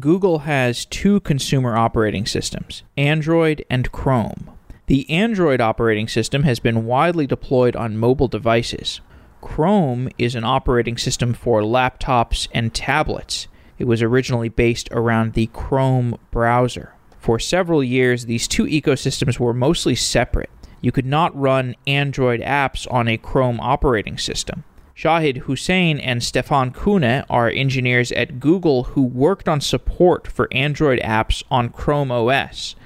Google has two consumer operating systems Android and Chrome. The Android operating system has been widely deployed on mobile devices. Chrome is an operating system for laptops and tablets. It was originally based around the Chrome browser. For several years, these two ecosystems were mostly separate. You could not run Android apps on a Chrome operating system. Shahid Hussain and Stefan Kuhne are engineers at Google who worked on support for Android apps on Chrome OS.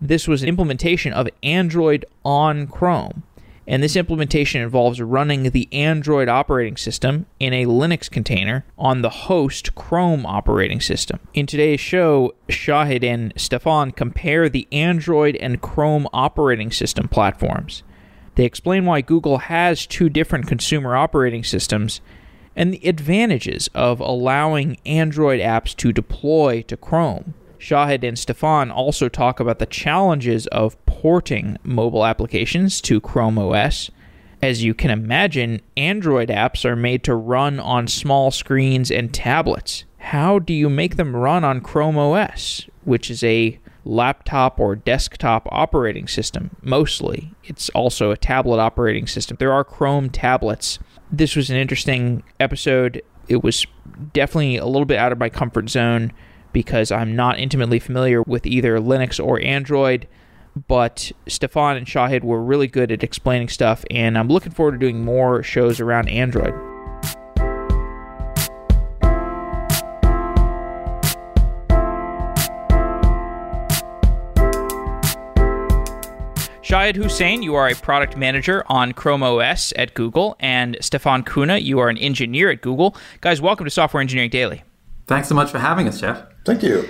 This was an implementation of Android on Chrome. And this implementation involves running the Android operating system in a Linux container on the host Chrome operating system. In today's show, Shahid and Stefan compare the Android and Chrome operating system platforms. They explain why Google has two different consumer operating systems and the advantages of allowing Android apps to deploy to Chrome. Shahid and Stefan also talk about the challenges of porting mobile applications to Chrome OS. As you can imagine, Android apps are made to run on small screens and tablets. How do you make them run on Chrome OS, which is a laptop or desktop operating system mostly. It's also a tablet operating system. There are Chrome tablets. This was an interesting episode. It was definitely a little bit out of my comfort zone because I'm not intimately familiar with either Linux or Android. But Stefan and Shahid were really good at explaining stuff, and I'm looking forward to doing more shows around Android. Shahid Hussain, you are a product manager on Chrome OS at Google, and Stefan Kuhne, you are an engineer at Google. Guys, welcome to Software Engineering Daily. Thanks so much for having us, Jeff. Thank you.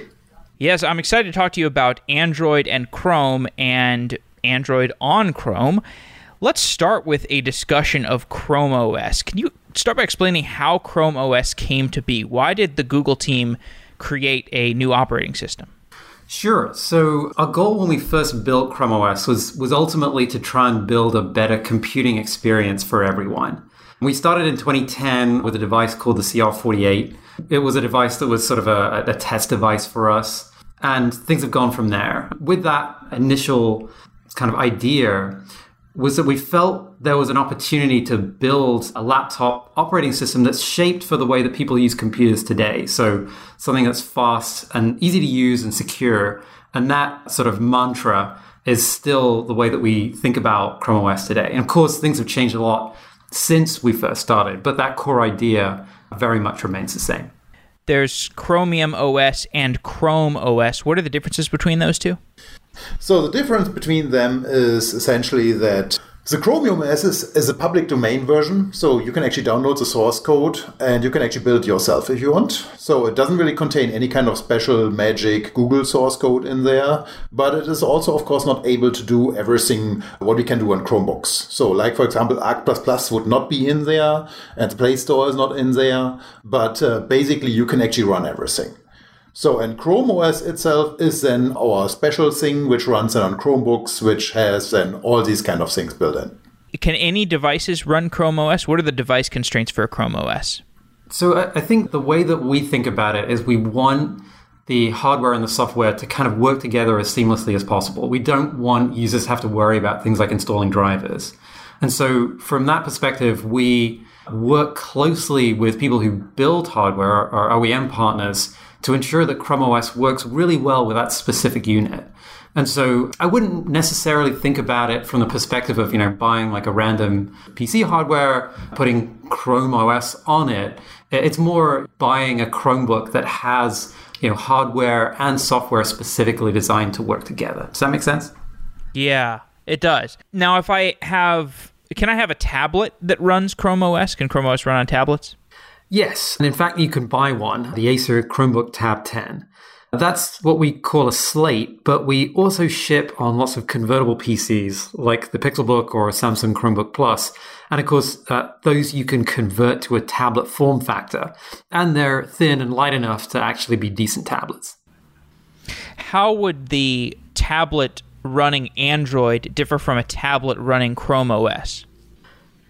Yes, I'm excited to talk to you about Android and Chrome and Android on Chrome. Let's start with a discussion of Chrome OS. Can you start by explaining how Chrome OS came to be? Why did the Google team create a new operating system? Sure. So our goal when we first built Chrome OS was was ultimately to try and build a better computing experience for everyone. We started in 2010 with a device called the CR48. It was a device that was sort of a, a test device for us, and things have gone from there. With that initial kind of idea, was that we felt there was an opportunity to build a laptop operating system that's shaped for the way that people use computers today. So something that's fast and easy to use and secure. And that sort of mantra is still the way that we think about Chrome OS today. And of course, things have changed a lot since we first started, but that core idea very much remains the same. There's Chromium OS and Chrome OS. What are the differences between those two? So the difference between them is essentially that the Chromium OS is, is, a public domain version, so you can actually download the source code and you can actually build yourself if you want. So it doesn't really contain any kind of special magic Google source code in there, but it is also, of course, not able to do everything what we can do on Chromebooks. So, like for example, Arc++ would not be in there, and the Play Store is not in there, but uh, basically you can actually run everything. So, and Chrome OS itself is then our special thing, which runs on Chromebooks, which has then all these kind of things built in. Can any devices run Chrome OS? What are the device constraints for Chrome OS? So, I think the way that we think about it is we want the hardware and the software to kind of work together as seamlessly as possible. We don't want users to have to worry about things like installing drivers. And so, from that perspective, we work closely with people who build hardware, or OEM partners, to ensure that Chrome OS works really well with that specific unit. And so I wouldn't necessarily think about it from the perspective of, you know, buying like a random PC hardware, putting Chrome OS on it. It's more buying a Chromebook that has, you know, hardware and software specifically designed to work together. Does that make sense? Yeah, it does. Now, if I have, can I have a tablet that runs Chrome OS? Can Chrome OS run on tablets? Yes, and in fact, you can buy one, the Acer Chromebook Tab 10. That's what we call a slate, but we also ship on lots of convertible PCs like the Pixelbook or Samsung Chromebook Plus. And of course, uh, those you can convert to a tablet form factor, and they're thin and light enough to actually be decent tablets. How would the tablet running Android differ from a tablet running Chrome OS?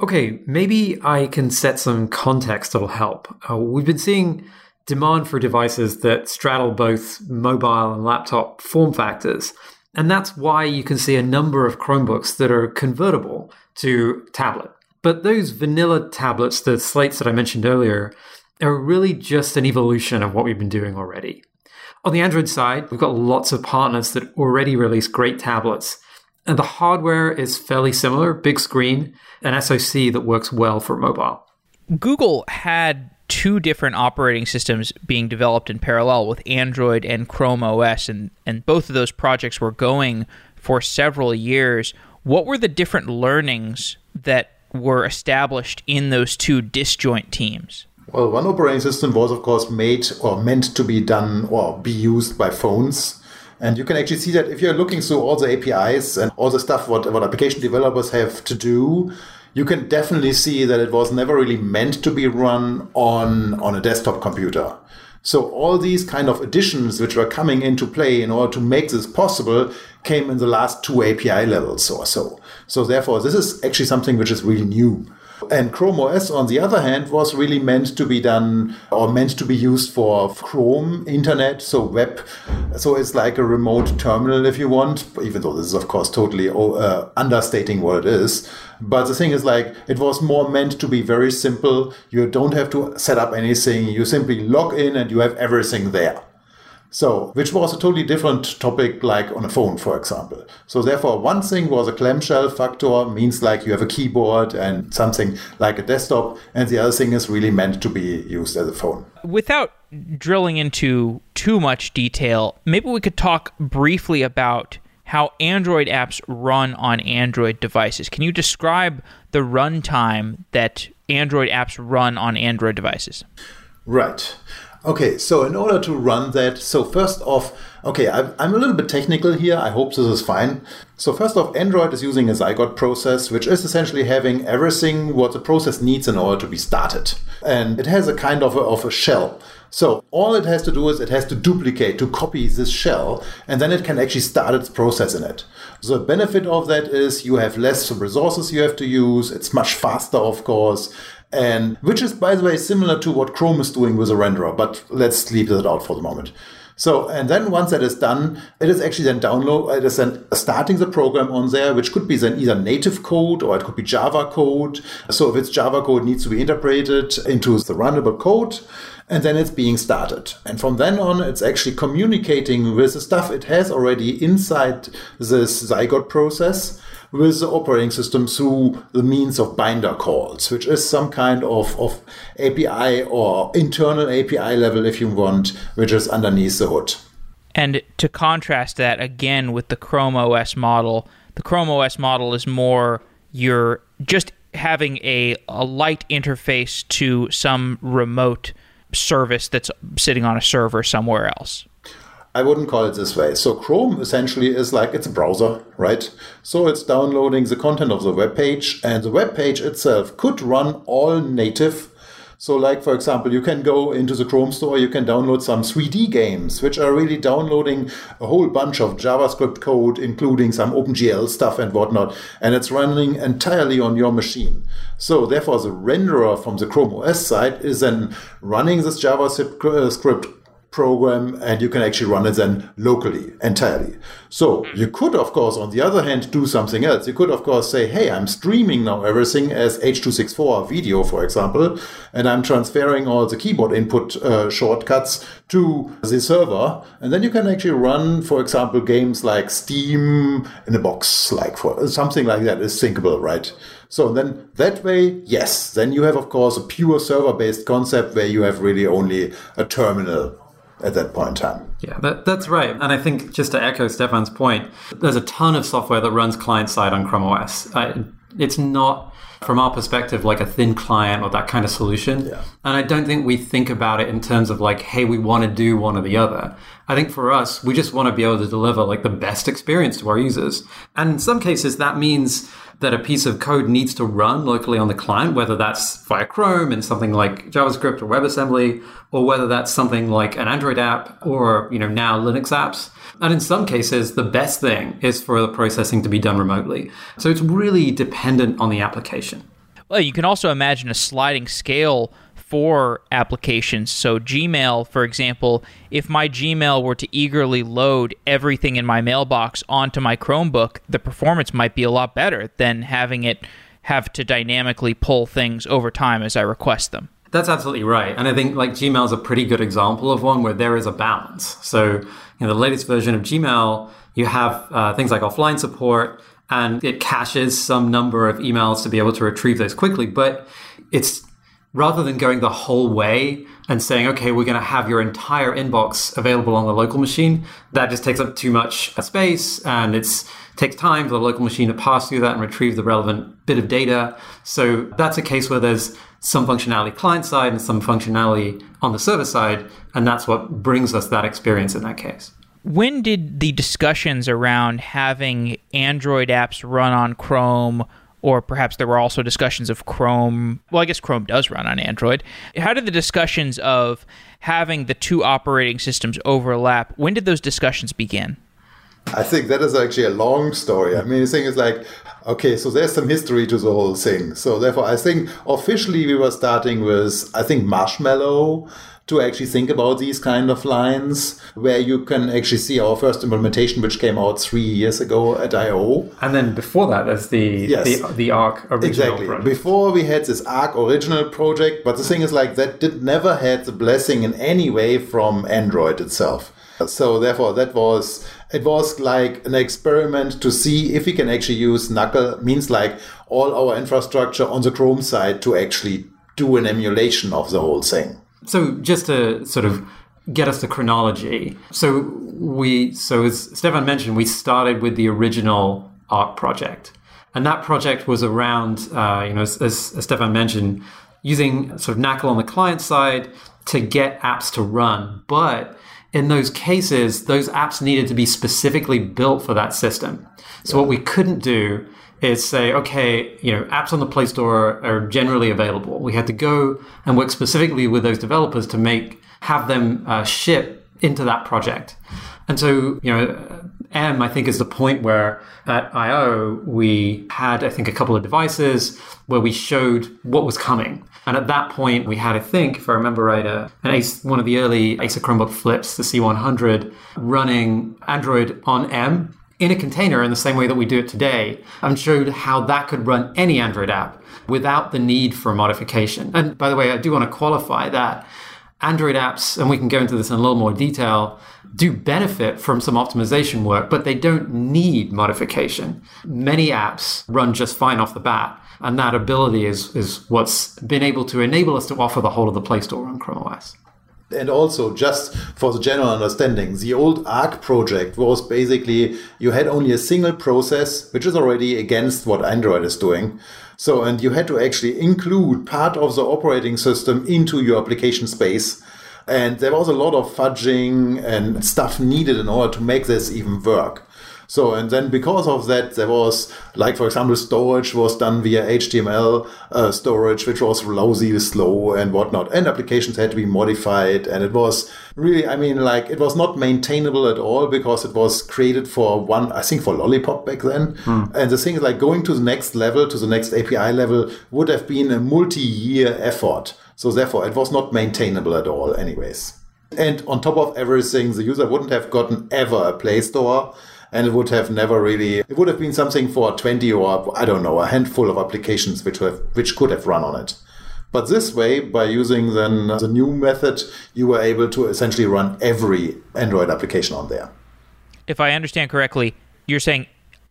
Okay, maybe I can set some context that'll help. Uh, we've been seeing demand for devices that straddle both mobile and laptop form factors. And that's why you can see a number of Chromebooks that are convertible to tablet. But those vanilla tablets, the slates that I mentioned earlier, are really just an evolution of what we've been doing already. On the Android side, we've got lots of partners that already release great tablets. And the hardware is fairly similar big screen, an SoC that works well for mobile. Google had two different operating systems being developed in parallel with Android and Chrome OS, and, and both of those projects were going for several years. What were the different learnings that were established in those two disjoint teams? Well, one operating system was, of course, made or meant to be done or be used by phones. And you can actually see that if you're looking through all the APIs and all the stuff what, what application developers have to do, you can definitely see that it was never really meant to be run on, on a desktop computer. So all these kind of additions which were coming into play in order to make this possible came in the last two API levels or so. So therefore, this is actually something which is really new. And Chrome OS, on the other hand, was really meant to be done or meant to be used for Chrome internet, so web. So it's like a remote terminal if you want, even though this is, of course, totally uh, understating what it is. But the thing is, like, it was more meant to be very simple. You don't have to set up anything. You simply log in and you have everything there. So, which was a totally different topic, like on a phone, for example. So, therefore, one thing was a clamshell factor, means like you have a keyboard and something like a desktop, and the other thing is really meant to be used as a phone. Without drilling into too much detail, maybe we could talk briefly about how Android apps run on Android devices. Can you describe the runtime that Android apps run on Android devices? Right. Okay, so in order to run that, so first off, okay, I'm a little bit technical here. I hope this is fine. So first off, Android is using a Zygote process, which is essentially having everything what the process needs in order to be started. And it has a kind of a, of a shell. So all it has to do is it has to duplicate, to copy this shell, and then it can actually start its process in it. The benefit of that is you have less resources you have to use. It's much faster, of course and which is by the way similar to what Chrome is doing with a renderer, but let's leave that out for the moment. So, and then once that is done, it is actually then download, it is then starting the program on there, which could be then either native code or it could be Java code. So if it's Java code, it needs to be interpreted into the runnable code and then it's being started. And from then on, it's actually communicating with the stuff it has already inside this Zygote process with the operating system through the means of binder calls, which is some kind of, of API or internal API level, if you want, which is underneath the hood. And to contrast that again with the Chrome OS model, the Chrome OS model is more you're just having a, a light interface to some remote service that's sitting on a server somewhere else. I wouldn't call it this way. So Chrome essentially is like it's a browser, right? So it's downloading the content of the web page, and the web page itself could run all native. So, like for example, you can go into the Chrome store, you can download some 3D games, which are really downloading a whole bunch of JavaScript code, including some OpenGL stuff and whatnot, and it's running entirely on your machine. So, therefore, the renderer from the Chrome OS side is then running this JavaScript uh, program and you can actually run it then locally entirely. So you could, of course, on the other hand, do something else. You could, of course, say, hey, I'm streaming now everything as H.264 video, for example, and I'm transferring all the keyboard input uh, shortcuts to the server. And then you can actually run, for example, games like Steam in a box, like for something like that is thinkable, right? So then that way, yes, then you have, of course, a pure server based concept where you have really only a terminal at that point in time. Yeah, that, that's right. And I think just to echo Stefan's point, there's a ton of software that runs client side on Chrome OS. I, it's not, from our perspective, like a thin client or that kind of solution. Yeah. And I don't think we think about it in terms of like, hey, we want to do one or the other. I think for us, we just want to be able to deliver like the best experience to our users. And in some cases, that means that a piece of code needs to run locally on the client, whether that's via Chrome and something like JavaScript or WebAssembly, or whether that's something like an Android app or, you know, now Linux apps. And in some cases, the best thing is for the processing to be done remotely. So it's really dependent on the application. Well, you can also imagine a sliding scale for applications. So, Gmail, for example, if my Gmail were to eagerly load everything in my mailbox onto my Chromebook, the performance might be a lot better than having it have to dynamically pull things over time as I request them. That's absolutely right. And I think like Gmail is a pretty good example of one where there is a balance. So, know, the latest version of Gmail, you have uh, things like offline support and it caches some number of emails to be able to retrieve those quickly. But it's rather than going the whole way and saying, okay, we're going to have your entire inbox available on the local machine, that just takes up too much uh, space and it takes time for the local machine to pass through that and retrieve the relevant bit of data. So that's a case where there's some functionality client side and some functionality on the server side, and that's what brings us that experience in that case. When did the discussions around having Android apps run on Chrome or perhaps there were also discussions of Chrome. Well, I guess Chrome does run on Android. How did the discussions of having the two operating systems overlap? When did those discussions begin? I think that is actually a long story. I mean, the thing is like, okay, so there's some history to the whole thing. So therefore, I think officially we were starting with, I think, Marshmallow to actually think about these kind of lines where you can actually see our first implementation, which came out three years ago at I/O. And then before that, there's the yes. the, the Arc original exactly. Project. Before we had this Arc original project, but the thing is like that did never had the blessing in any way from Android itself. So therefore, that was it was like an experiment to see if we can actually use NaCl. Means like all our infrastructure on the Chrome side to actually do an emulation of the whole thing. So just to sort of get us the chronology. So we, so as Stefan mentioned, we started with the original Arc project, and that project was around, uh, you know, as, as, Stefan mentioned, using sort of NaCl on the client side to get apps to run, but in those cases, those apps needed to be specifically built for that system. So yeah. what we couldn't do is say, okay, you know, apps on the Play Store are generally available. We had to go and work specifically with those developers to make have them uh, ship into that project. And so, you know, M, I think, is the point where at I/O we had, I think, a couple of devices where we showed what was coming. And at that point, we had, I think, if I remember right, uh, an Ace, one of the early Acer Chromebook flips, the C100, running Android on M in a container in the same way that we do it today and showed how that could run any Android app without the need for modification. And by the way, I do want to qualify that Android apps, and we can go into this in a little more detail, do benefit from some optimization work, but they don't need modification. Many apps run just fine off the bat. And that ability is, is what's been able to enable us to offer the whole of the Play Store on Chrome OS and also just for the general understanding, the old ARC project was basically you had only a single process, which is already against what Android is doing. So, and you had to actually include part of the operating system into your application space. And there was a lot of fudging and stuff needed in order to make this even work. So, and then because of that, there was, like, for example, storage was done via HTML uh, storage, which was lousy, slow, and whatnot. And applications had to be modified. And it was really, I mean, like, it was not maintainable at all because it was created for one, I think, for Lollipop back then. Hmm. And the thing is, like, going to the next level, to the next API level, would have been a multi year effort. So, therefore, it was not maintainable at all, anyways. And on top of everything, the user wouldn't have gotten ever a Play Store and it would have never really it would have been something for 20 or i don't know a handful of applications which have which could have run on it. But this way by using then the new method you were able to essentially run every android application on there. If i understand correctly you're saying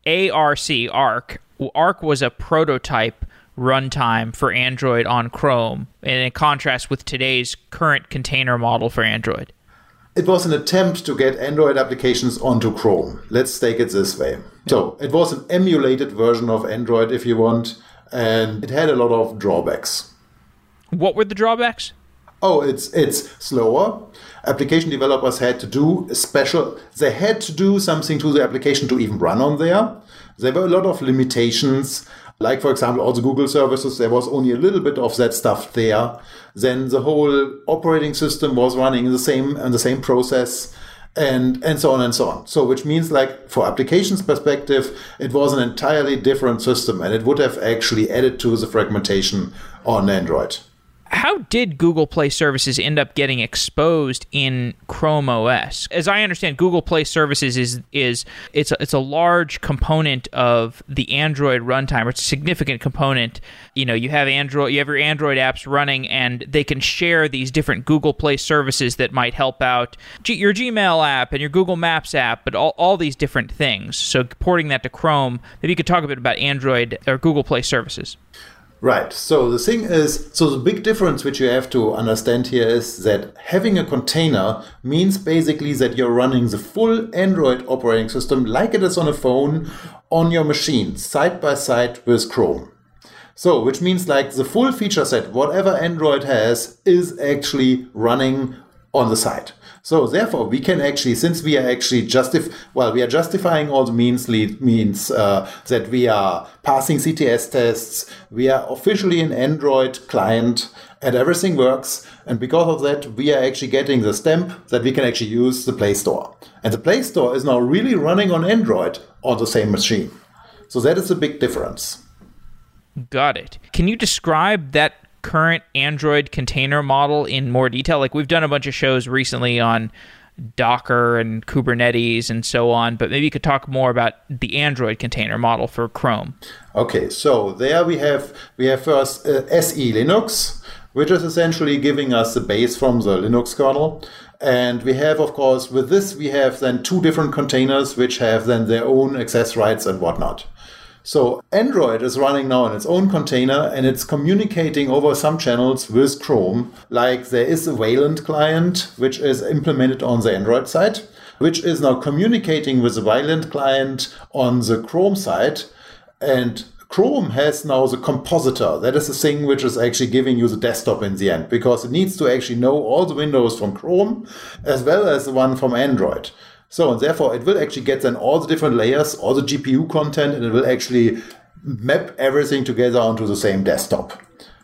arc arc. Arc was a prototype runtime for android on chrome and in contrast with today's current container model for android it was an attempt to get Android applications onto Chrome. Let's take it this way. So it was an emulated version of Android, if you want, and it had a lot of drawbacks. What were the drawbacks? Oh, it's it's slower. Application developers had to do a special. They had to do something to the application to even run on there. There were a lot of limitations. Like, for example, all the Google services, there was only a little bit of that stuff there. Then the whole operating system was running the same and the same process and and so on and so on. So which means like for applications perspective, it was an entirely different system and it would have actually added to the fragmentation on Android. How did Google Play Services end up getting exposed in Chrome OS? As I understand, Google Play Services is is it's a, it's a large component of the Android runtime. It's a significant component. You know, you have Android, you have your Android apps running, and they can share these different Google Play services that might help out G- your Gmail app and your Google Maps app, but all all these different things. So porting that to Chrome, maybe you could talk a bit about Android or Google Play services. Right. So the thing is, so the big difference which you have to understand here is that having a container means basically that you're running the full Android operating system like it is on a phone on your machine, side by side with Chrome. So, which means like the full feature set, whatever Android has, is actually running on the side. So therefore, we can actually, since we are actually justif, well, we are justifying all the means lead means uh, that we are passing CTS tests, we are officially an Android client, and everything works. And because of that, we are actually getting the stamp that we can actually use the Play Store. And the Play Store is now really running on Android on the same machine. So that is a big difference. Got it. Can you describe that current Android container model in more detail? Like we've done a bunch of shows recently on Docker and Kubernetes and so on, but maybe you could talk more about the Android container model for Chrome. Okay, so there we have we have first uh, SE Linux, which is essentially giving us the base from the Linux kernel. And we have, of course, with this, we have then two different containers which have then their own access rights and whatnot. So Android is running now in its own container and it's communicating over some channels with Chrome. Like there is a Wayland client, which is implemented on the Android side, which is now communicating with the Wayland client on the Chrome side. And Chrome has now the compositor. That is the thing which is actually giving you the desktop in the end because it needs to actually know all the windows from Chrome as well as the one from Android. So, and therefore it will actually get then all the different layers, all the GPU content, and it will actually map everything together onto the same desktop.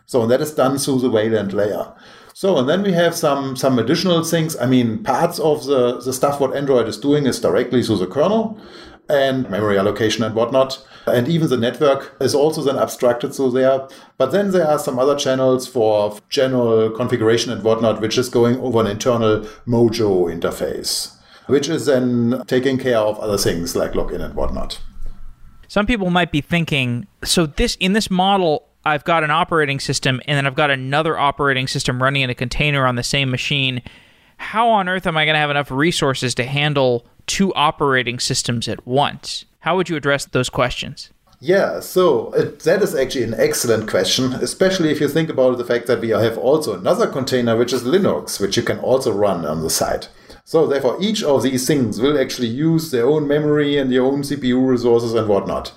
So, and that is done through the Wayland layer. So, and then we have some, some additional things. I mean, parts of the, the stuff what Android is doing is directly through the kernel and memory allocation and whatnot. And even the network is also then abstracted through there. But then there are some other channels for general configuration and whatnot, which is going over an internal Mojo interface which is then taking care of other things like login and whatnot. Some people might be thinking, so this in this model, I've got an operating system and then I've got another operating system running in a container on the same machine. How on earth am I going to have enough resources to handle two operating systems at once? How would you address those questions? Yeah, so it, that is actually an excellent question, especially if you think about the fact that we have also another container, which is Linux, which you can also run on the side. So therefore, each of these things will actually use their own memory and their own CPU resources and whatnot.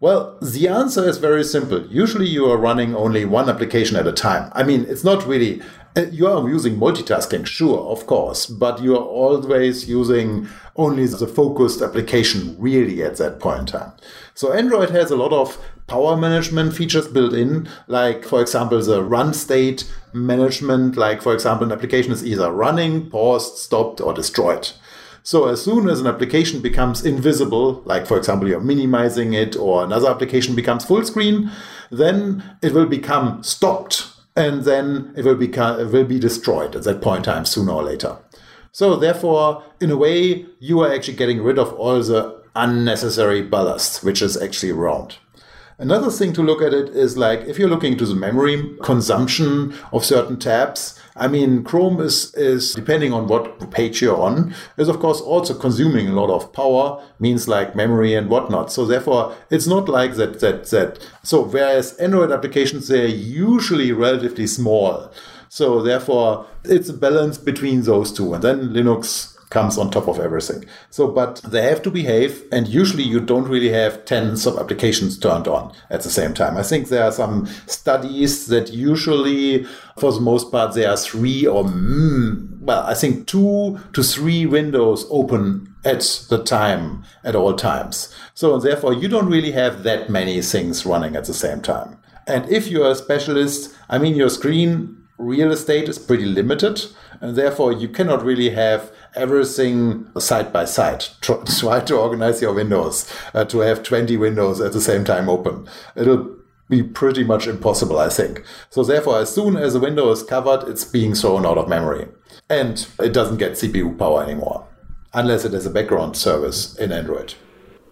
Well, the answer is very simple. Usually you are running only one application at a time. I mean, it's not really uh, you are using multitasking, sure, of course, but you are always using only the focused application really at that point in time. So Android has a lot of power management features built in, like, for example, the run state management, like, for example, an application is either running, paused, stopped, or destroyed. So as soon as an application becomes invisible, like for example you're minimizing it or another application becomes full screen, then it will become stopped and then it will become it will be destroyed at that point in time sooner or later. So therefore, in a way, you are actually getting rid of all the unnecessary ballast, which is actually around. Another thing to look at it is like if you're looking to the memory consumption of certain tabs, I mean, Chrome is, is depending on what page you're on, is of course also consuming a lot of power, means like memory and whatnot. So therefore, it's not like that, that, that. So whereas Android applications, they're usually relatively small. So therefore, it's a balance between those two. And then Linux comes on top of everything. So, but they have to behave, and usually you don't really have tens of applications turned on at the same time. I think there are some studies that usually, for the most part, there are three or, mm, well, I think two to three windows open at the time, at all times. So, therefore, you don't really have that many things running at the same time. And if you're a specialist, I mean, your screen real estate is pretty limited, and therefore you cannot really have everything side by side. Try to organize your windows uh, to have 20 windows at the same time open. It'll be pretty much impossible, I think. So therefore, as soon as a window is covered, it's being thrown out of memory. And it doesn't get CPU power anymore, unless it is a background service in Android.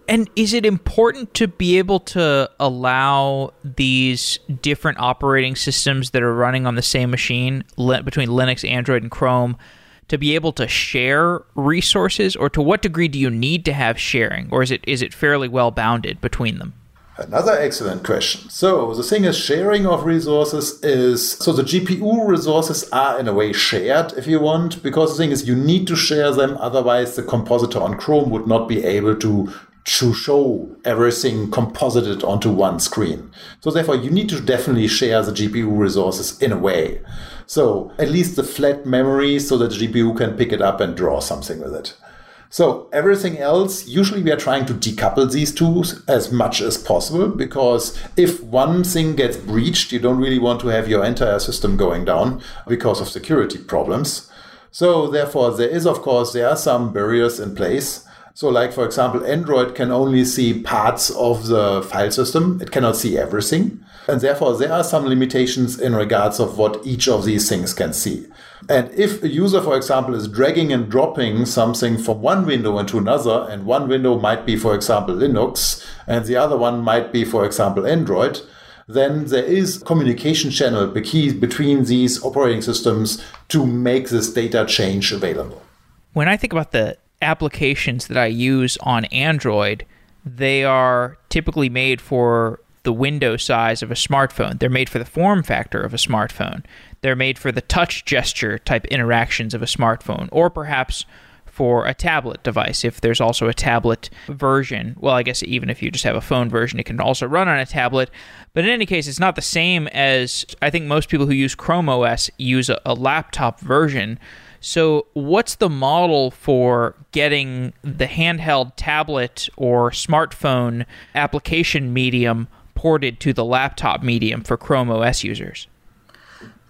And is it important to be able to allow these different operating systems that are running on the same machine between Linux, Android, and Chrome to be able to share resources, or to what degree do you need to have sharing, or is it is it fairly well bounded between them? Another excellent question. So the thing is, sharing of resources is so the GPU resources are in a way shared, if you want, because the thing is, you need to share them. Otherwise, the compositor on Chrome would not be able to to show everything composited onto one screen. So therefore, you need to definitely share the GPU resources in a way. So at least the flat memory so that the GPU can pick it up and draw something with it. So everything else, usually we are trying to decouple these two as much as possible because if one thing gets breached, you don't really want to have your entire system going down because of security problems. So therefore, there is, of course, there are some barriers in place. So like, for example, Android can only see parts of the file system. It cannot see everything. And therefore, there are some limitations in regards of what each of these things can see. And if a user, for example, is dragging and dropping something from one window into another, and one window might be, for example, Linux, and the other one might be, for example, Android, then there is communication channel between these operating systems to make this data change available. When I think about the applications that I use on Android, they are typically made for the window size of a smartphone. They're made for the form factor of a smartphone. They're made for the touch gesture type interactions of a smartphone, or perhaps for a tablet device if there's also a tablet version. Well, I guess even if you just have a phone version, it can also run on a tablet. But in any case, it's not the same as I think most people who use Chrome OS use a, a laptop version. So, what's the model for getting the handheld tablet or smartphone application medium ported to the laptop medium for Chrome OS users?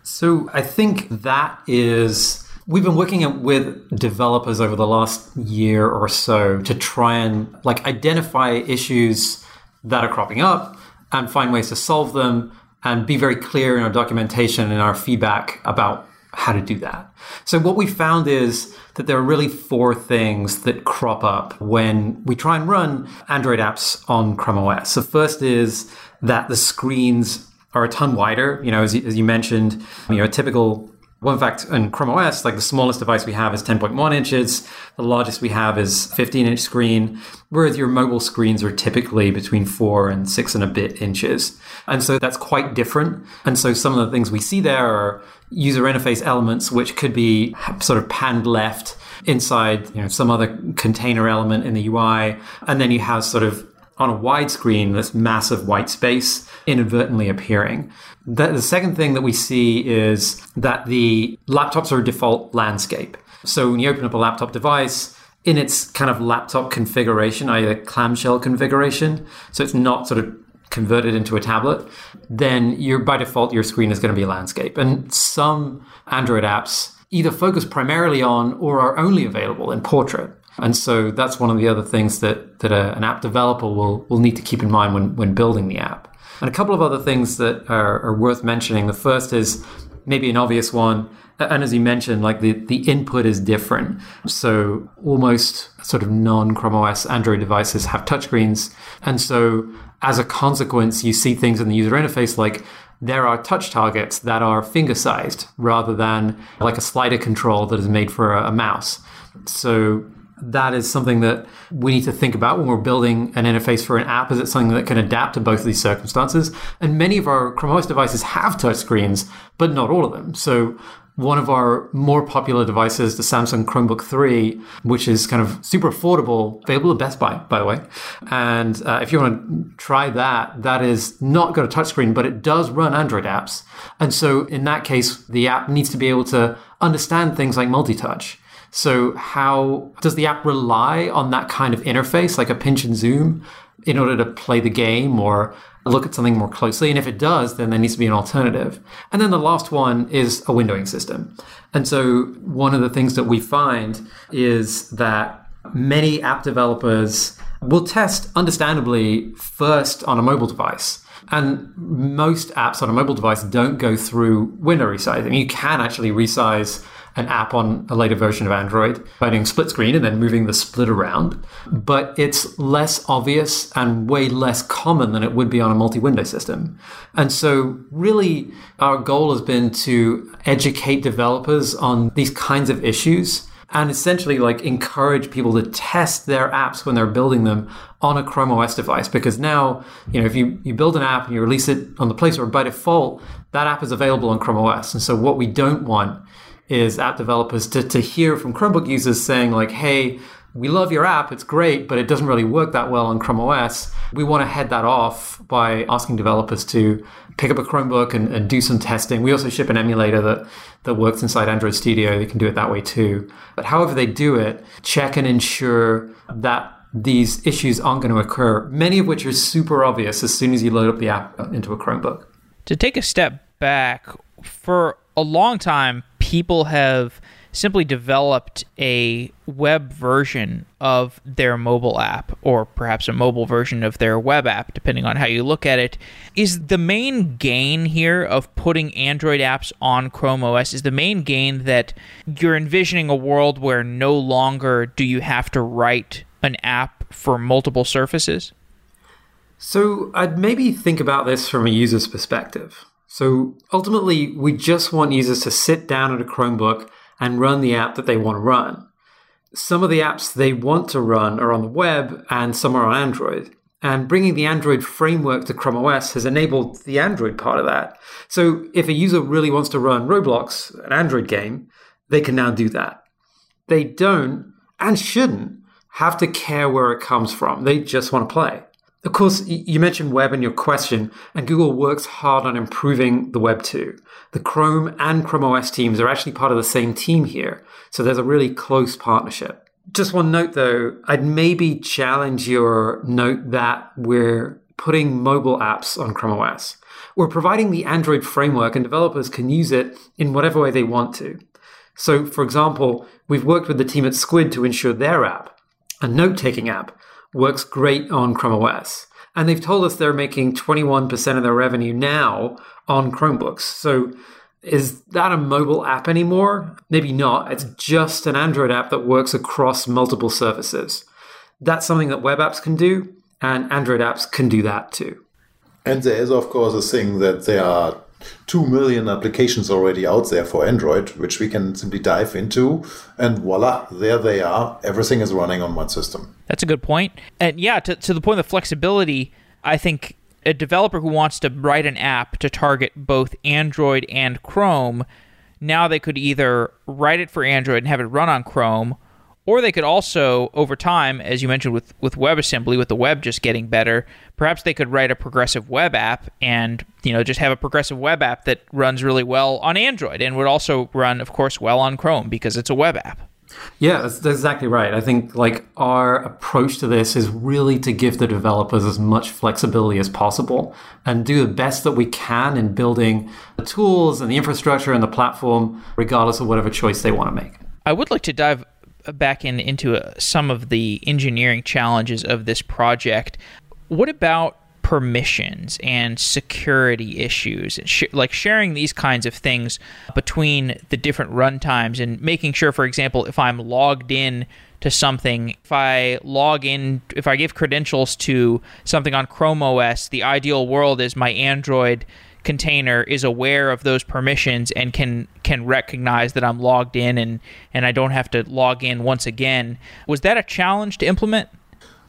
So I think that is we've been working with developers over the last year or so to try and like identify issues that are cropping up and find ways to solve them and be very clear in our documentation and our feedback about how to do that. So what we found is that there are really four things that crop up when we try and run Android apps on Chrome OS. The first is that the screens are a ton wider. You know, as you, as you mentioned, you know, a typical well, in fact, in Chrome OS, like the smallest device we have is 10.1 inches. The largest we have is 15 inch screen, whereas your mobile screens are typically between four and six and a bit inches. And so that's quite different. And so some of the things we see there are user interface elements, which could be sort of panned left inside, you know, some other container element in the UI. And then you have sort of on a wide screen, this massive white space inadvertently appearing. The, the second thing that we see is that the laptops are a default landscape. So when you open up a laptop device, in its kind of laptop configuration, either clamshell configuration, so it's not sort of converted into a tablet, then you're by default your screen is going to be landscape. And some Android apps either focus primarily on or are only available in portrait. And so that's one of the other things that, that a, an app developer will, will need to keep in mind when, when building the app. And a couple of other things that are, are worth mentioning. The first is maybe an obvious one. And as you mentioned, like the, the input is different. So almost sort of non Chrome OS Android devices have touchscreens. And so as a consequence, you see things in the user interface like there are touch targets that are finger sized rather than like a slider control that is made for a, a mouse. So that is something that we need to think about when we're building an interface for an app. Is it something that can adapt to both of these circumstances? And many of our Chrome OS devices have touchscreens, but not all of them. So one of our more popular devices, the Samsung Chromebook 3, which is kind of super affordable, available at Best Buy, by the way. And uh, if you want to try that, that is not got a touchscreen, but it does run Android apps. And so in that case, the app needs to be able to understand things like multi-touch. So how does the app rely on that kind of interface, like a pinch and zoom, in order to play the game or look at something more closely? And if it does, then there needs to be an alternative. And then the last one is a windowing system. And so one of the things that we find is that many app developers will test understandably first on a mobile device And most apps on a mobile device don't go through window resizing. You can actually resize an app on a later version of Android by doing split screen and then moving the split around. But it's less obvious and way less common than it would be on a multi window system. And so, really, our goal has been to educate developers on these kinds of issues and essentially like encourage people to test their apps when they're building them on a Chrome OS device because now, you know, if you, you build an app and you release it on the Play Store, by default, that app is available on Chrome OS. And so what we don't want is app developers to, to hear from Chromebook users saying like, hey, we love your app, it's great, but it doesn't really work that well on Chrome OS. We want to head that off by asking developers to pick up a Chromebook and, and, do some testing. We also ship an emulator that, that works inside Android Studio. They can do it that way too. But however they do it, check and ensure that these issues aren't going to occur, many of which are super obvious as soon as you load up the app into a Chromebook. To take a step back, for a long time, people have simply developed a web version of their mobile app, or perhaps a mobile version of their web app, depending on how you look at it. Is the main gain here of putting Android apps on Chrome OS, is the main gain that you're envisioning a world where no longer do you have to write an app for multiple surfaces? So I'd maybe think about this from a user's perspective. So ultimately, we just want users to sit down at a Chromebook and run the app that they want to run. Some of the apps they want to run are on the web and some are on Android. And bringing the Android framework to Chrome OS has enabled the Android part of that. So if a user really wants to run Roblox, an Android game, they can now do that. They don't and shouldn't have to care where it comes from. They just want to play. Of course, you mentioned web in your question, and Google works hard on improving the web too. The Chrome and Chrome OS teams are actually part of the same team here, so there's a really close partnership. Just one note though, I'd maybe challenge your note that we're putting mobile apps on Chrome OS. We're providing the Android framework, and developers can use it in whatever way they want to. So, for example, we've worked with the team at Squid to ensure their app, a note taking app, works great on Chrome OS. And they've told us they're making 21% of their revenue now on Chromebooks. So is that a mobile app anymore? Maybe not. It's just an Android app that works across multiple services. That's something that web apps can do, and Android apps can do that too. And there is, of course, a thing that they are 2 million applications already out there for Android, which we can simply dive into. And voila, there they are. Everything is running on one system. That's a good point. And yeah, to, to the point of flexibility, I think a developer who wants to write an app to target both Android and Chrome, now they could either write it for Android and have it run on Chrome or they could also, over time, as you mentioned with, with WebAssembly, with the web just getting better, perhaps they could write a progressive web app and you know just have a progressive web app that runs really well on Android and would also run, of course, well on Chrome because it's a web app. Yeah, that's, that's, exactly right. I think like our approach to this is really to give the developers as much flexibility as possible and do the best that we can in building the tools and the infrastructure and the platform, regardless of whatever choice they want to make. I would like to dive back in into uh, some of the engineering challenges of this project. What about permissions and security issues, sh- like sharing these kinds of things between the different runtimes and making sure, for example, if I'm logged in to something, if I log in, if I give credentials to something on Chrome OS, the ideal world is my Android container is aware of those permissions and can can recognize that I'm logged in and and I don't have to log in once again. Was that a challenge to implement?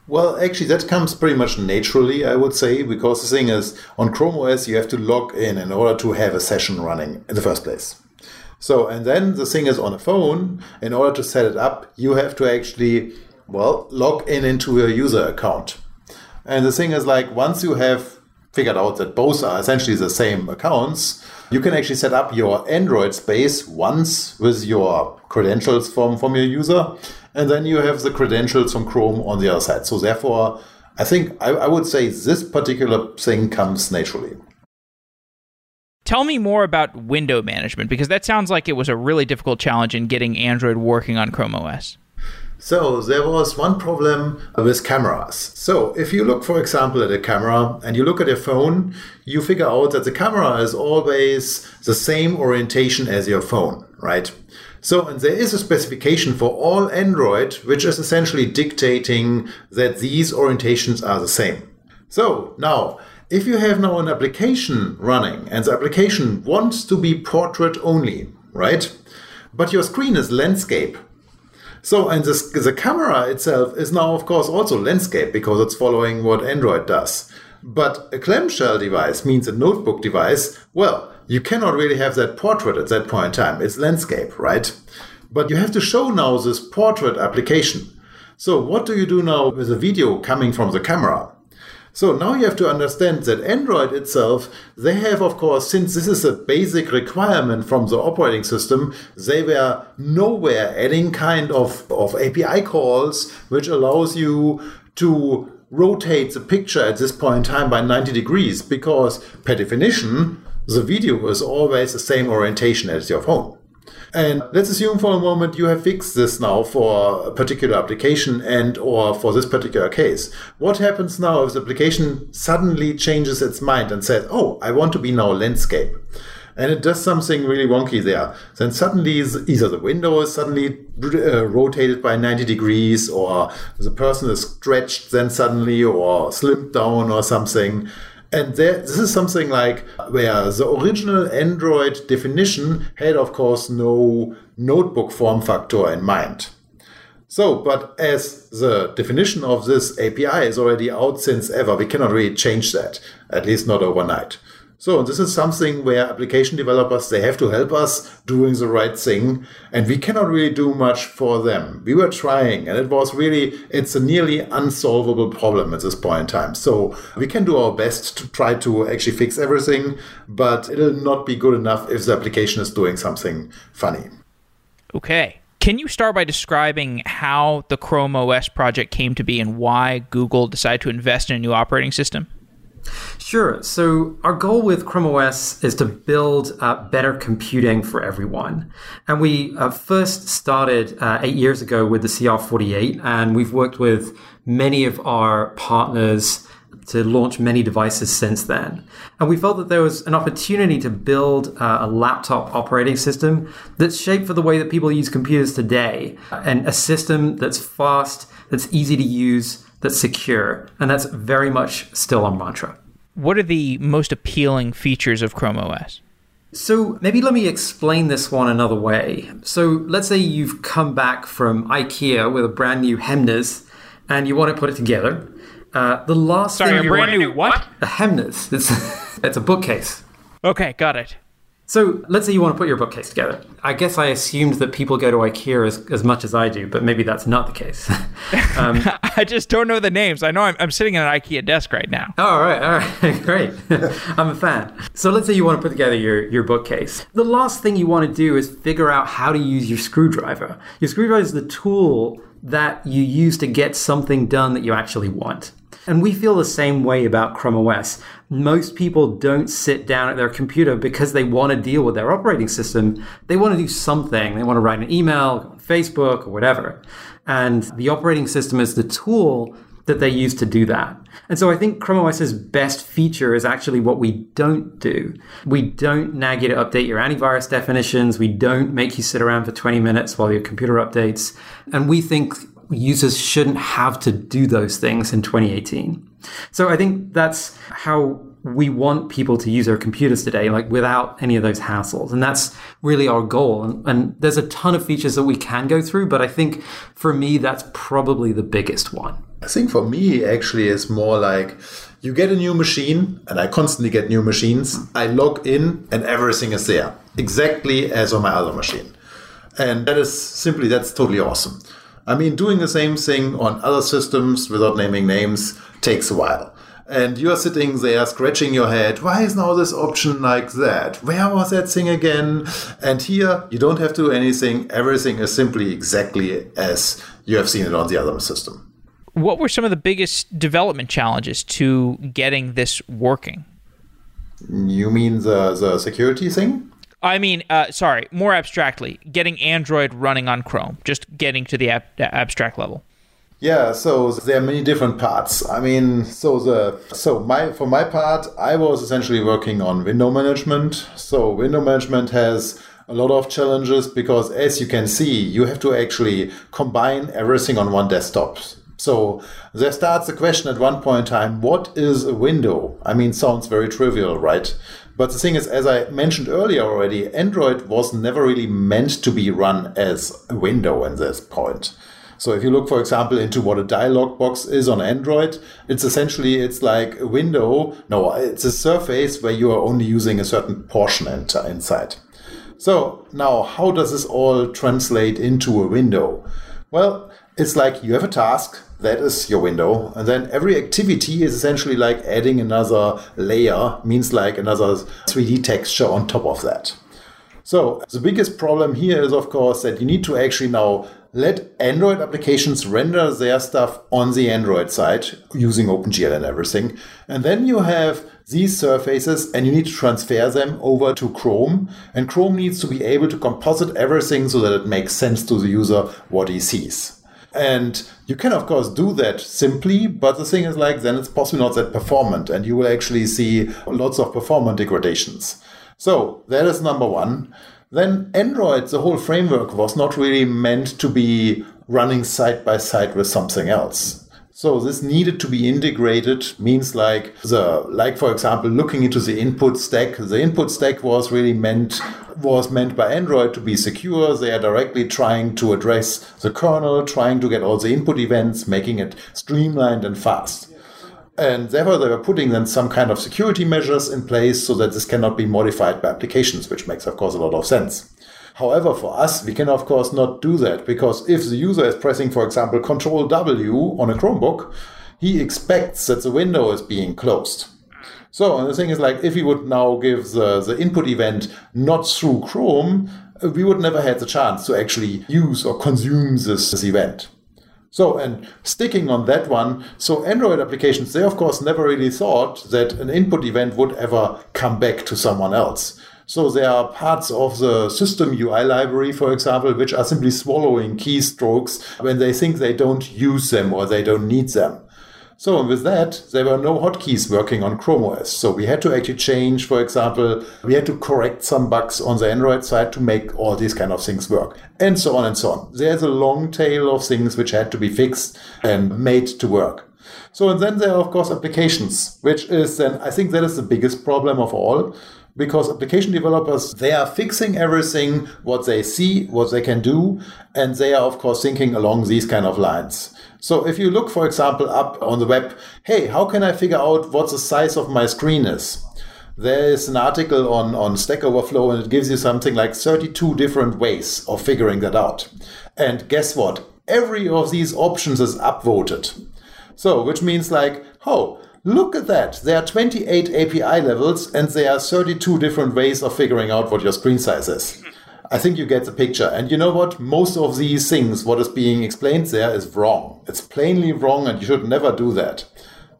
Well, actually, that comes pretty much naturally, I would say, because the thing is, on Chrome OS, you have to log in in order to have a session running in the first place. So, and then the thing is, on a phone, in order to set it up, you have to actually, well, log in into your user account. And the thing is, like, once you have figured out that both are essentially the same accounts, you can actually set up your Android space once with your credentials from, from your user, and then you have the credentials from Chrome on the other side. So therefore, I think I, I would say this particular thing comes naturally. Tell me more about window management because that sounds like it was a really difficult challenge in getting Android working on Chrome OS. So there was one problem with cameras. So if you look, for example, at a camera and you look at your phone, you figure out that the camera is always the same orientation as your phone, right? So, and there is a specification for all Android, which is essentially dictating that these orientations are the same. So now, if you have now an application running and the application wants to be portrait only, right? But your screen is landscape. So, and this, the camera itself is now, of course, also landscape because it's following what Android does. But a clamshell device means a notebook device. Well, you cannot really have that portrait at that point in time. It's landscape, right? But you have to show now this portrait application. So what do you do now with a video coming from the camera? So now you have to understand that Android itself, they have, of course, since this is a basic requirement from the operating system, they were nowhere adding kind of, of API calls which allows you to rotate the picture at this point in time by 90 degrees because per definition, the video is always the same orientation as your phone. And let's assume for a moment you have fixed this now for a particular application and or for this particular case. What happens now if the application suddenly changes its mind and says, oh, I want to be now landscape? and it does something really wonky there. Then suddenly, either the window is suddenly uh, rotated by 90 degrees, or the person is stretched then suddenly, or slimmed down, or something. And there, this is something like where the original Android definition had, of course, no notebook form factor in mind. So, but as the definition of this API is already out since ever, we cannot really change that, at least not overnight. So this is something where application developers, they have to help us doing the right thing. And we cannot really do much for them. We were trying and it was really, it's a nearly unsolvable problem at this point in time. So we can do our best to try to actually fix everything, but it'll not be good enough if the application is doing something funny. Okay. Can you start by describing how the Chrome OS project came to be and why Google decided to invest in a new operating system? Sure. So our goal with Chrome OS is to build uh, better computing for everyone. And we uh, first started uh, eight years ago with the CR48, and we've worked with many of our partners to launch many devices since then. And we felt that there was an opportunity to build uh, a laptop operating system that's shaped for the way that people use computers today, and a system that's fast, that's easy to use, that's secure. And that's very much still our mantra. What are the most appealing features of Chrome OS? So maybe let me explain this one another way. So let's say you've come back from IKEA with a brand new Hemnes and you want to put it together. Uh, the last Sorry, thing a brand new what? A Hemnes. It's, it's a bookcase. Okay, got it. So let's say you want to put your bookcase together. I guess I assumed that people go to IKEA as, as much as I do, but maybe that's not the case. um, I just don't know the names. I know I'm, I'm sitting at an IKEA desk right now. Oh, all right, all right, great. I'm a fan. So let's say you want to put together your, your bookcase. The last thing you want to do is figure out how to use your screwdriver. Your screwdriver is the tool that you use to get something done that you actually want. And we feel the same way about Chrome OS. Most people don't sit down at their computer because they want to deal with their operating system. They want to do something. They want to write an email, go on Facebook, or whatever. And the operating system is the tool that they use to do that. And so I think Chrome OS's best feature is actually what we don't do. We don't nag you to update your antivirus definitions. We don't make you sit around for 20 minutes while your computer updates. And we think users shouldn't have to do those things in 2018. So I think that's how we want people to use our computers today, like without any of those hassles. And that's really our goal. And, and, there's a ton of features that we can go through, but I think for me, that's probably the biggest one. I think for me, actually, it's more like you get a new machine, and I constantly get new machines. I log in, and everything is there, exactly as on my other machine. And that is simply, that's totally awesome. I mean, doing the same thing on other systems without naming names takes a while. And you're sitting there scratching your head. Why is now this option like that? Where was that thing again? And here, you don't have to do anything. Everything is simply exactly as you have seen it on the other system. What were some of the biggest development challenges to getting this working? You mean the, the security thing? I mean, uh, sorry, more abstractly, getting Android running on Chrome, just getting to the ab- abstract level. Yeah, so there are many different parts. I mean, so the so my for my part, I was essentially working on window management. So window management has a lot of challenges because as you can see, you have to actually combine everything on one desktop. So there starts the question at one point in time, what is a window? I mean, sounds very trivial, right? But the thing is, as I mentioned earlier already, Android was never really meant to be run as a window in this point. So if you look, for example, into what a dialog box is on Android, it's essentially it's like a window. No, it's a surface where you are only using a certain portion inside. So now, how does this all translate into a window? Well, it's like you have a task that is your window, and then every activity is essentially like adding another layer, means like another 3D texture on top of that. So the biggest problem here is, of course, that you need to actually now let Android applications render their stuff on the Android side using OpenGL and everything. And then you have these surfaces and you need to transfer them over to Chrome. And Chrome needs to be able to composite everything so that it makes sense to the user what he sees. And you can, of course, do that simply, but the thing is like, then it's possibly not that performant, and you will actually see lots of performance degradations. So that is number one. Then Android, the whole framework was not really meant to be running side by side with something else. So this needed to be integrated means like the like for example looking into the input stack. The input stack was really meant was meant by Android to be secure. They are directly trying to address the kernel, trying to get all the input events, making it streamlined and fast. And therefore, they were putting then some kind of security measures in place so that this cannot be modified by applications, which makes, of course, a lot of sense. However, for us, we can, of course, not do that because if the user is pressing, for example, Control W on a Chromebook, he expects that the window is being closed. So, and the thing is like, if we would now give the, the input event not through Chrome, we would never have the chance to actually use or consume this, this event. So, and sticking on that one, so Android applications, they of course never really thought that an input event would ever come back to someone else. So there are parts of the system UI library, for example, which are simply swallowing keystrokes when they think they don't use them or they don't need them. So with that, there were no hotkeys working on Chrome OS. So we had to actually change, for example, we had to correct some bugs on the Android side to make all these kind of things work, and so on and so on. There's a long tail of things which had to be fixed and made to work. So and then there are of course applications, which is then I think that is the biggest problem of all because application developers they are fixing everything what they see what they can do and they are of course thinking along these kind of lines so if you look, for example, up on the web, hey, how can I figure out what the size of my screen is? There is an article on, on Stack Overflow and it gives you something like 32 different ways of figuring that out. And guess what? Every of these options is upvoted. So, which means like, oh, look at that. There are 28 API levels and there are 32 different ways of figuring out what your screen size is. I think you get the picture. And you know what? Most of these things, what is being explained there is wrong. It's plainly wrong and you should never do that.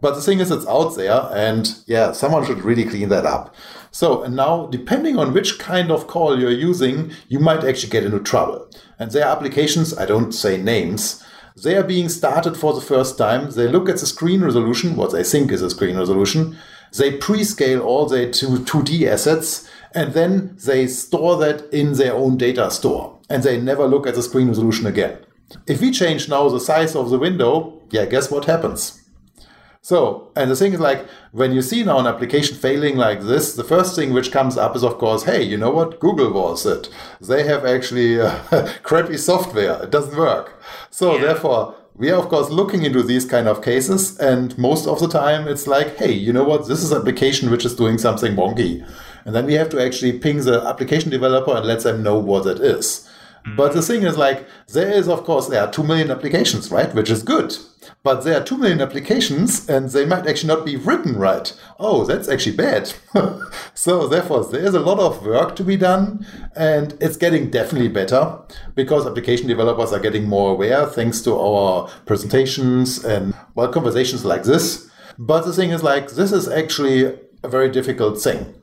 But the thing is, it's out there, and yeah, someone should really clean that up. So, and now, depending on which kind of call you're using, you might actually get into trouble. And there are applications, I don't say names, they are being started for the first time. They look at the screen resolution, what they think is a screen resolution. They pre-scale all their 2D assets and then they store that in their own data store and they never look at the screen resolution again. If we change now the size of the window, yeah, guess what happens? So, and the thing is like, when you see now an application failing like this, the first thing which comes up is, of course, hey, you know what? Google was it. They have actually uh, crappy software. It doesn't work. So, yeah. therefore, we are, of course, looking into these kind of cases. And most of the time, it's like, hey, you know what? This is an application which is doing something wonky. And then we have to actually ping the application developer and let them know what it is. Mm-hmm. But the thing is like, there is, of course, there are 2 million applications, right? Which is good. But there are too many applications and they might actually not be written right. Oh, that's actually bad. so therefore, there is a lot of work to be done and it's getting definitely better because application developers are getting more aware thanks to our presentations and, well, conversations like this. But the thing is like, this is actually a very difficult thing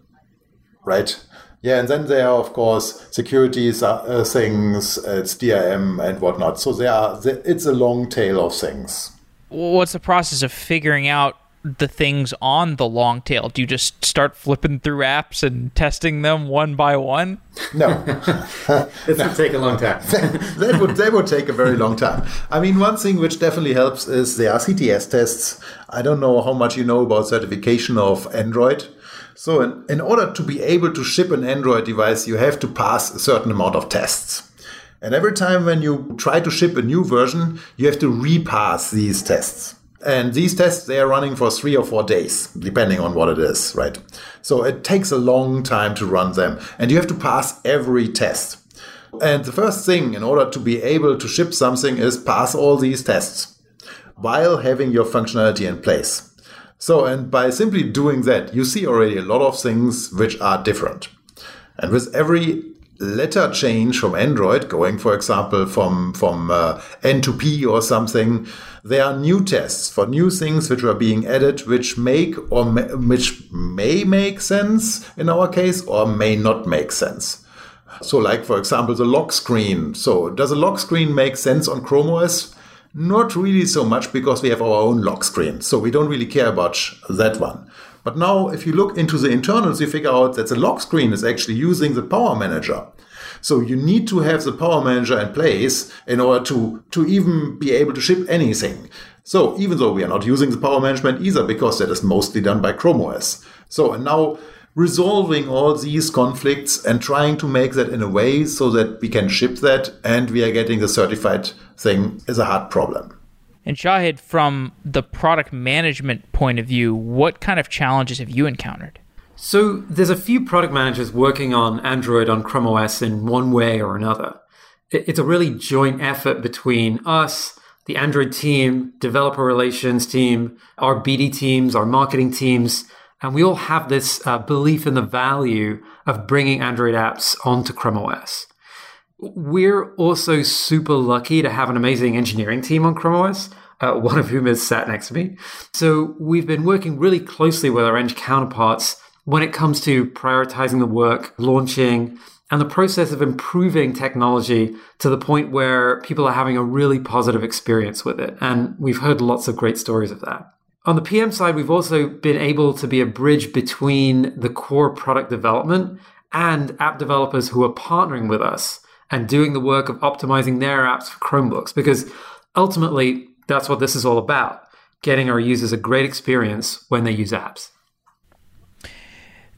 right? Yeah, and then there are, of course, security uh, things, it's DRM and whatnot. So there are, it's a long tail of things. What's the process of figuring out the things on the long tail? Do you just start flipping through apps and testing them one by one? No, this would take a long time. that would that would take a very long time. I mean, one thing which definitely helps is the CTS tests. I don't know how much you know about certification of Android. So, in, in order to be able to ship an Android device, you have to pass a certain amount of tests. And every time when you try to ship a new version, you have to repass these tests. And these tests, they are running for three or four days, depending on what it is, right? So it takes a long time to run them. And you have to pass every test. And the first thing in order to be able to ship something is pass all these tests while having your functionality in place. So, and by simply doing that, you see already a lot of things which are different. And with every letter change from Android, going, for example, from, from uh, N to P or something, there are new tests for new things which are being added, which make or may, which may make sense in our case or may not make sense. So, like for example, the lock screen. So, does a lock screen make sense on Chrome OS? Not really so much because we have our own lock screen, so we don't really care about that one. But now, if you look into the internals, you figure out that the lock screen is actually using the Power Manager. So you need to have the Power Manager in place in order to, to even be able to ship anything. So even though we are not using the Power Management either, because that is mostly done by Chrome OS. So and now resolving all these conflicts and trying to make that in a way so that we can ship that and we are getting the certified thing is a hard problem. And Shahid, from the product management point of view, what kind of challenges have you encountered? So there's a few product managers working on Android on Chrome OS in one way or another. It's a really joint effort between us, the Android team, developer relations team, our BD teams, our marketing teams, and we all have this uh, belief in the value of bringing Android apps onto Chrome OS. We're also super lucky to have an amazing engineering team on Chrome OS, uh, one of whom is sat next to me. So we've been working really closely with our eng counterparts when it comes to prioritizing the work, launching, and the process of improving technology to the point where people are having a really positive experience with it. And we've heard lots of great stories of that. On the PM side, we've also been able to be a bridge between the core product development and app developers who are partnering with us and doing the work of optimizing their apps for Chromebooks. Because ultimately, that's what this is all about getting our users a great experience when they use apps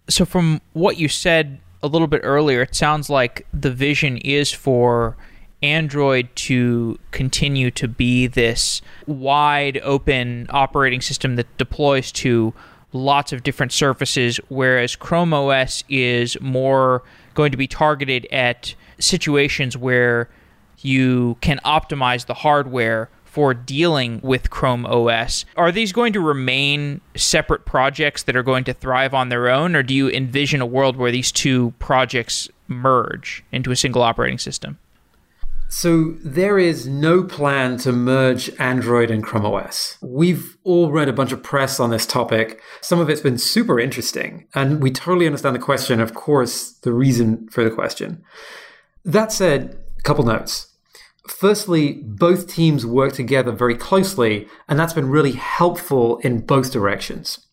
so from what you said a little bit earlier, it sounds like the vision is for Android to continue to be this wide open operating system that deploys to lots of different surfaces, whereas Chrome OS is more going to be targeted at situations where you can optimize the hardware for dealing with Chrome OS. Are these going to remain separate projects that are going to thrive on their own, or do you envision a world where these two projects merge into a single operating system? So there is no plan to merge Android and Chrome OS. We've all read a bunch of press on this topic. Some of it's been super interesting, and we totally understand the question, of course, the reason for the question. That said, a couple notes. Firstly, both teams work together very closely, and that's been really helpful in both directions.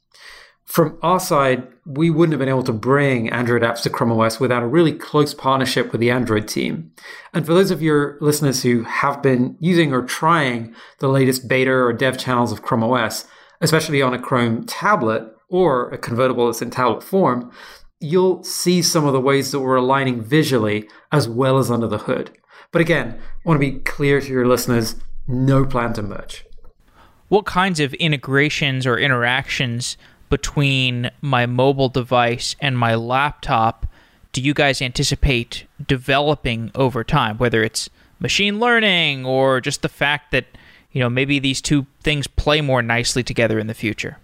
From our side, we wouldn't have been able to bring Android apps to Chrome OS without a really close partnership with the Android team. And for those of your listeners who have been using or trying the latest beta or dev channels of Chrome OS, especially on a Chrome tablet or a convertible that's in tablet form, you'll see some of the ways that we're aligning visually as well as under the hood. But again, I want to be clear to your listeners no plan to merge. What kinds of integrations or interactions between my mobile device and my laptop do you guys anticipate developing over time? Whether it's machine learning or just the fact that you know maybe these two things play more nicely together in the future.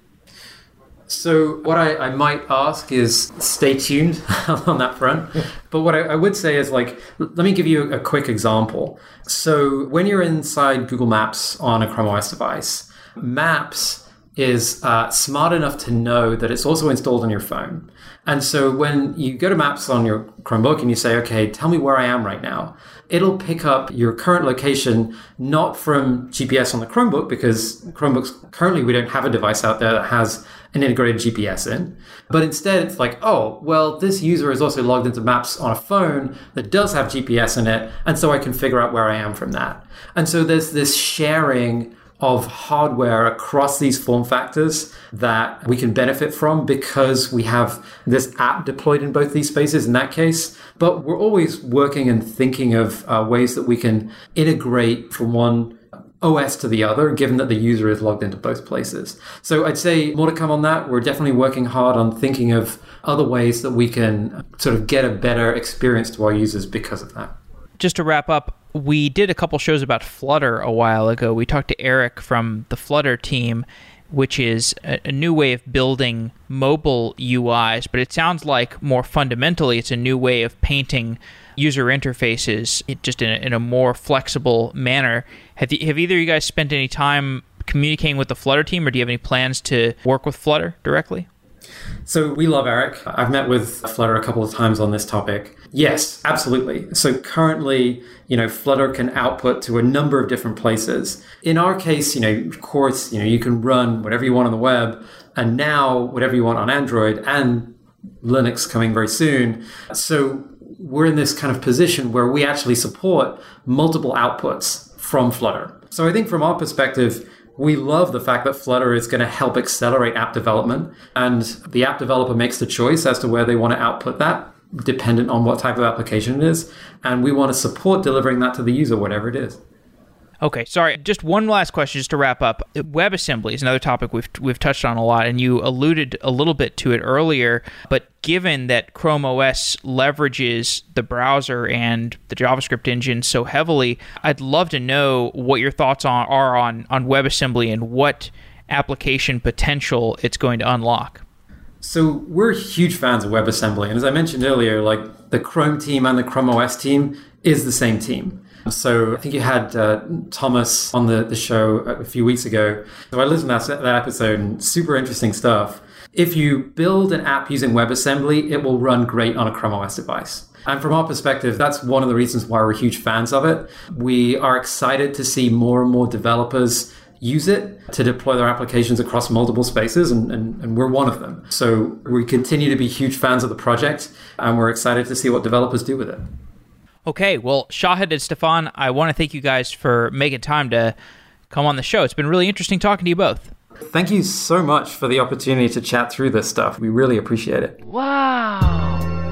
So, what I, I, might ask is stay tuned on that front. But what I, I, would say is like, let me give you a, a quick example. So, when you're inside Google Maps on a Chrome OS device, Maps is uh, smart enough to know that it's also installed on your phone. And so when you go to Maps on your Chromebook and you say, okay, tell me where I am right now, it'll pick up your current location not from GPS on the Chromebook because Chromebooks currently we don't have a device out there that has an integrated GPS in, but instead it's like, oh, well, this user is also logged into Maps on a phone that does have GPS in it, and so I can figure out where I am from that. And so there's this sharing of hardware across these form factors that we can benefit from because we have this app deployed in both these spaces in that case. But we're always working and thinking of uh, ways that we can integrate from one OS to the other, given that the user is logged into both places. So I'd say more to come on that. We're definitely working hard on thinking of other ways that we can sort of get a better experience to our users because of that. Just to wrap up, we did a couple shows about Flutter a while ago. We talked to Eric from the Flutter team, which is a, a, new way of building mobile UIs, but it sounds like more fundamentally it's a new way of painting user interfaces just in a, in a more flexible manner. Have, you, have either of you guys spent any time communicating with the Flutter team, or do you have any plans to work with Flutter directly? So we love Eric. I've met with Flutter a couple of times on this topic. Yes, absolutely. So currently, you know, Flutter can output to a number of different places. In our case, you know, of course, you know, you can run whatever you want on the web and now whatever you want on Android and Linux coming very soon. So we're in this kind of position where we actually support multiple outputs from Flutter. So I think from our perspective, we love the fact that Flutter is going to help accelerate app development, and the app developer makes the choice as to where they want to output that, dependent on what type of application it is. And we want to support delivering that to the user, whatever it is. Okay, sorry. Just one last question, just to wrap up. WebAssembly is another topic we've we've touched on a lot, and you alluded a little bit to it earlier. But given that Chrome OS leverages the browser and the JavaScript engine so heavily, I'd love to know what your thoughts on, are on on WebAssembly and what application potential it's going to unlock. So we're huge fans of WebAssembly, and as I mentioned earlier, like the Chrome team and the Chrome OS team is the same team. So I think you had uh, Thomas on the, the show a few weeks ago. So I listened to that, that episode and super interesting stuff. If you build an app using WebAssembly, it will run great on a Chrome OS device. And from our perspective, that's one of the reasons why we're huge fans of it. We are excited to see more and more developers use it to deploy their applications across multiple spaces, and, and, and, we're one of them. So we continue to be huge fans of the project, and we're excited to see what developers do with it. Okay, well, Shahid and Stefan, I want to thank you guys for making time to come on the show. It's been really interesting talking to you both. Thank you so much for the opportunity to chat through this stuff. We really appreciate it. Wow.